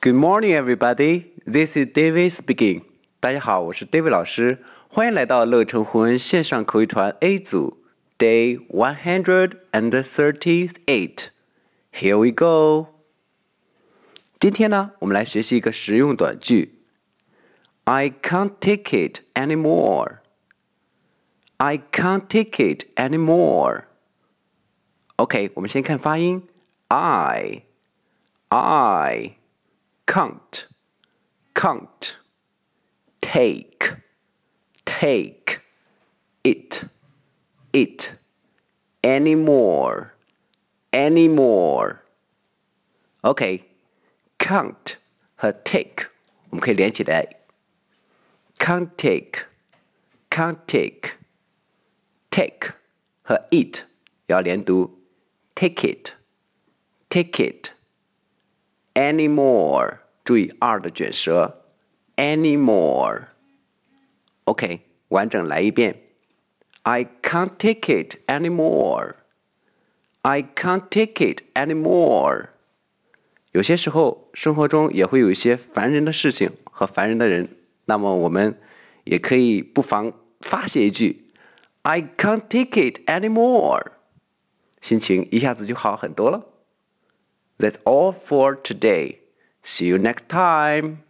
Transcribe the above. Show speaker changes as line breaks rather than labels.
Good morning, everybody. This is David speaking. 大家好，我是 David 老师，欢迎来到乐成湖文线上口语团 A 组，Day one hundred and thirty-eight. Here we go. 今天呢，我们来学习一个实用短句。I can't take it anymore. I can't take it anymore. OK，我们先看发音，I I can't can't take take it it anymore anymore. OK，can't 和 take 我们可以连起来，can't take can't take take 和 it 要连读。take it, take it. Anymore，注意 r 的卷舌，anymore。OK，完整来一遍。I can't take it anymore. I can't take it anymore. 有些时候，生活中也会有一些烦人的事情和烦人的人，那么我们也可以不妨发泄一句：I can't take it anymore。心情一下子就好很多了。 That's all for today. See you next time.